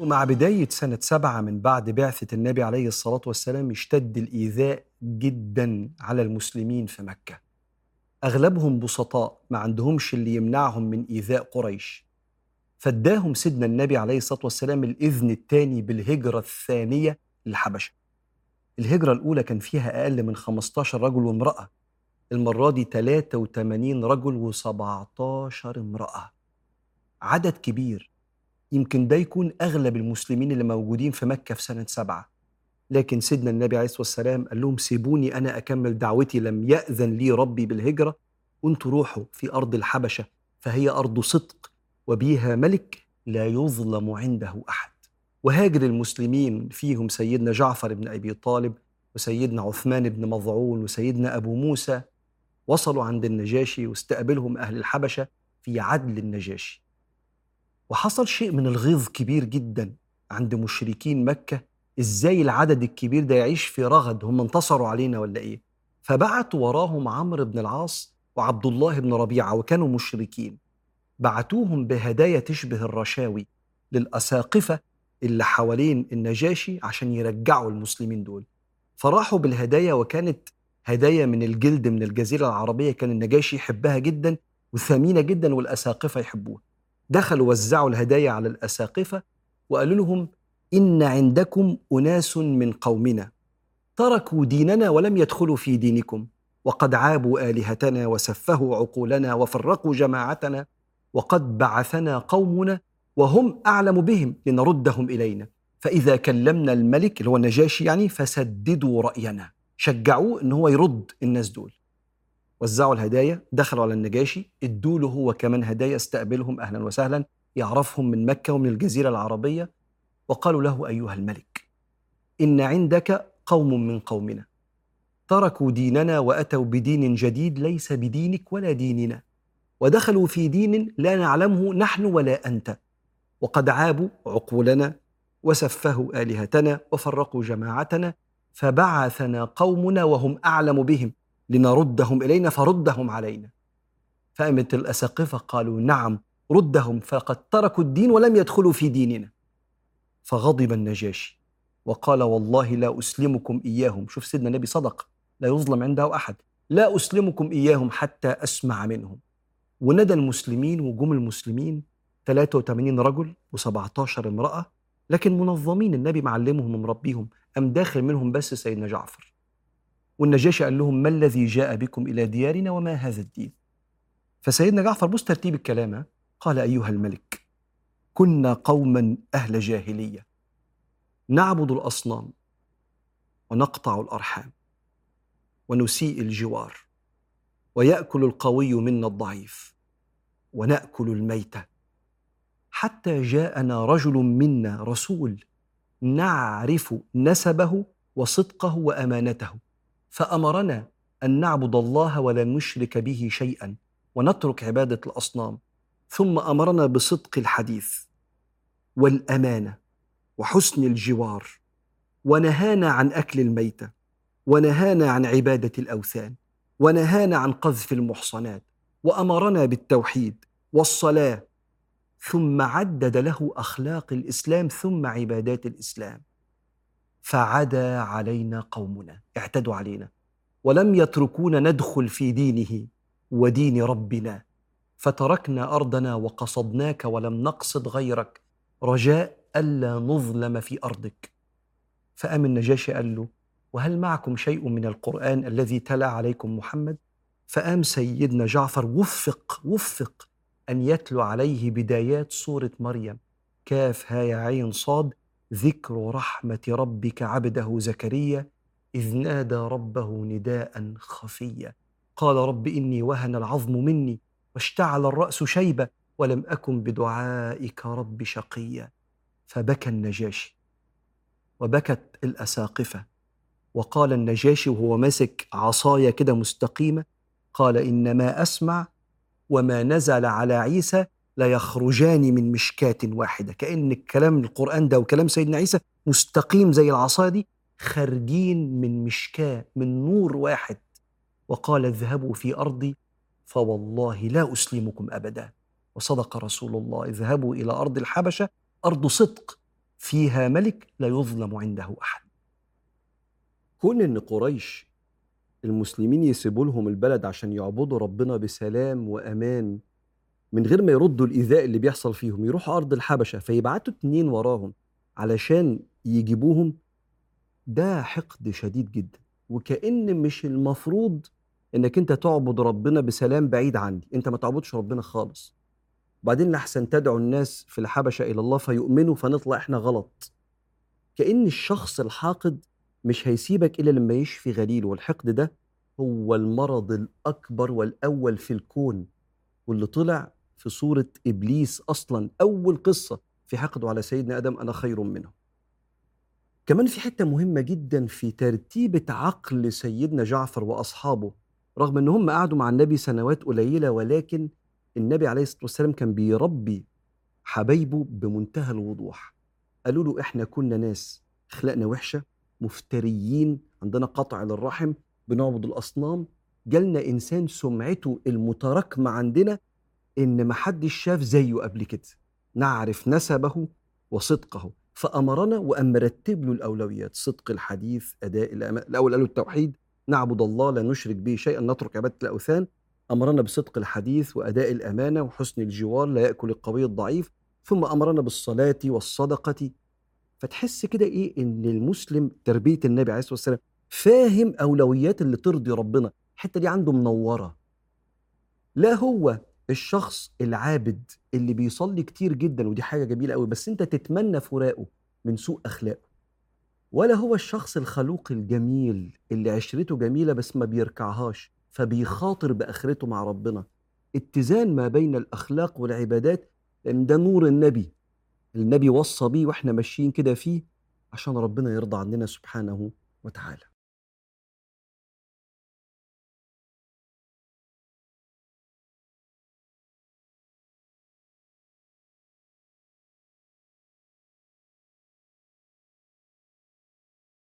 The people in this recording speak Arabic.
ومع بداية سنة سبعة من بعد بعثة النبي عليه الصلاة والسلام اشتد الإيذاء جدا على المسلمين في مكة. أغلبهم بسطاء ما عندهمش اللي يمنعهم من إيذاء قريش. فاداهم سيدنا النبي عليه الصلاة والسلام الإذن الثاني بالهجرة الثانية للحبشة. الهجرة الأولى كان فيها أقل من 15 رجل وامرأة. المرة دي 83 رجل و17 امرأة. عدد كبير. يمكن ده يكون أغلب المسلمين اللي موجودين في مكة في سنة سبعة. لكن سيدنا النبي عليه الصلاة والسلام قال لهم سيبوني أنا أكمل دعوتي لم يأذن لي ربي بالهجرة. وانتوا روحوا في أرض الحبشة فهي أرض صدق وبيها ملك لا يظلم عنده أحد. وهاجر المسلمين فيهم سيدنا جعفر بن أبي طالب وسيدنا عثمان بن مظعون وسيدنا أبو موسى. وصلوا عند النجاشي واستقبلهم أهل الحبشة في عدل النجاشي. وحصل شيء من الغيظ كبير جدا عند مشركين مكة. إزاي العدد الكبير ده يعيش في رغد؟ هم انتصروا علينا ولا إيه؟ فبعتوا وراهم عمرو بن العاص وعبد الله بن ربيعة وكانوا مشركين. بعتوهم بهدايا تشبه الرشاوي للأساقفة اللي حوالين النجاشي عشان يرجعوا المسلمين دول. فراحوا بالهدايا وكانت هدايا من الجلد من الجزيرة العربية كان النجاشي يحبها جدا وثمينة جدا والأساقفة يحبوها. دخلوا وزعوا الهدايا على الأساقفة وقالوا لهم إن عندكم أناس من قومنا. تركوا ديننا ولم يدخلوا في دينكم. وقد عابوا آلهتنا وسفهوا عقولنا وفرقوا جماعتنا. وقد بعثنا قومنا وهم أعلم بهم لنردهم إلينا. فإذا كلمنا الملك اللي هو النجاشي يعني فسددوا رأينا. شجعوه إن هو يرد الناس دول. وزعوا الهدايا دخلوا على النجاشي ادوا له هو كمان هدايا استقبلهم أهلا وسهلا يعرفهم من مكة ومن الجزيرة العربية وقالوا له أيها الملك إن عندك قوم من قومنا تركوا ديننا وأتوا بدين جديد ليس بدينك ولا ديننا ودخلوا في دين لا نعلمه نحن ولا أنت وقد عابوا عقولنا وسفهوا آلهتنا وفرقوا جماعتنا فبعثنا قومنا وهم أعلم بهم. لنردهم إلينا فردهم علينا. فأمت الأساقفة قالوا نعم ردهم فقد تركوا الدين ولم يدخلوا في ديننا. فغضب النجاشي وقال والله لا أسلمكم إياهم. شوف سيدنا النبي صدق لا يظلم عنده أحد. لا أسلمكم إياهم حتى أسمع منهم. وندى المسلمين وجم المسلمين 83 رجل و17 امرأة لكن منظمين النبي معلمهم ومربيهم أم داخل منهم بس سيدنا جعفر. والنجاشي قال لهم ما الذي جاء بكم إلى ديارنا وما هذا الدين? فسيدنا جعفر بص ترتيب الكلام. قال أيها الملك كنا قوما أهل جاهلية. نعبد الأصنام ونقطع الأرحام ونسيء الجوار ويأكل القوي منا الضعيف ونأكل الميتة حتى جاءنا رجل منا رسول نعرف نسبه وصدقه وأمانته. فأمرنا أن نعبد الله ولا نشرك به شيئا ونترك عبادة الأصنام. ثم أمرنا بصدق الحديث والأمانة وحسن الجوار ونهانا عن أكل الميتة ونهانا عن عبادة الأوثان ونهانا عن قذف المحصنات وأمرنا بالتوحيد والصلاة. ثم عدد له أخلاق الإسلام ثم عبادات الإسلام. فعدا علينا قومنا اعتدوا علينا. ولم يتركونا ندخل في دينه ودين ربنا. فتركنا أرضنا وقصدناك ولم نقصد غيرك. رجاء ألا نظلم في أرضك. فقام النجاشي قال له وهل معكم شيء من القرآن الذي تلا عليكم محمد؟ فقام سيدنا جعفر وفق وفق أن يتلو عليه بدايات سورة مريم. كاف ها يا عين صاد ذكر رحمة ربك عبده زكريا إذ نادى ربه نداء خفيا. قال رب إني وهن العظم مني واشتعل الرأس شيبة ولم أكن بدعائك رب شقيا. فبكى النجاشي وبكت الأساقفة. وقال النجاشي وهو ماسك عصاية كده مستقيمة قال إنما أسمع وما نزل على عيسى ليخرجان من مشكاة واحدة. كأن الكلام القرآن ده وكلام سيدنا عيسى مستقيم زي العصاية دي خارجين من مشكاة من نور واحد. وقال اذهبوا في أرضي فوالله لا أسلمكم أبدا. وصدق رسول الله اذهبوا إلى أرض الحبشة أرض صدق فيها ملك لا يظلم عنده أحد. كون إن قريش المسلمين يسيبوا لهم البلد عشان يعبدوا ربنا بسلام وأمان من غير ما يردوا الإيذاء اللي بيحصل فيهم يروحوا أرض الحبشة فيبعتوا اتنين وراهم علشان يجيبوهم. ده حقد شديد جدا وكأن مش المفروض إنك أنت تعبد ربنا بسلام بعيد عني. أنت ما تعبدش ربنا خالص. بعدين لحسن تدعو الناس في الحبشة إلى الله فيؤمنوا فنطلع إحنا غلط. كأن الشخص الحاقد مش هيسيبك إلا لما يشفي غليل والحقد ده هو المرض الأكبر والأول في الكون واللي طلع في صورة إبليس أصلا أول قصة في حقده على سيدنا آدم أنا خير منه. كمان في حتة مهمة جدا في ترتيبة عقل سيدنا جعفر وأصحابه رغم أن هم قعدوا مع النبي سنوات قليلة ولكن النبي عليه الصلاة والسلام كان بيربي حبايبه بمنتهى الوضوح. قالوا له إحنا كنا ناس أخلاقنا وحشة مفتريين عندنا قطع للرحم بنعبد الأصنام جالنا إنسان سمعته المتراكمة عندنا إن محدش شاف زيه قبل كده. نعرف نسبه وصدقه. فأمرنا وأن مرتب له الأولويات. صدق الحديث أداء الأمان الأول قالوا التوحيد. نعبد الله لا نشرك به شيئا نترك عبادة الأوثان. أمرنا بصدق الحديث وأداء الأمانة وحسن الجوار لا يأكل القوي الضعيف. ثم أمرنا بالصلاة والصدقة. فتحس كده إيه؟ إن المسلم تربية النبي عليه الصلاة والسلام فاهم أولويات اللي ترضي ربنا. الحتة دي عنده منورة. لا هو الشخص العابد اللي بيصلي كتير جدا ودي حاجة جميلة قوي بس أنت تتمنى فراقه من سوء أخلاقه. ولا هو الشخص الخلوق الجميل اللي عشرته جميلة بس ما بيركعهاش فبيخاطر بآخرته مع ربنا. اتزان ما بين الأخلاق والعبادات لأن ده نور النبي. النبي وصى بيه وإحنا ماشيين كده فيه عشان ربنا يرضى عننا سبحانه وتعالى.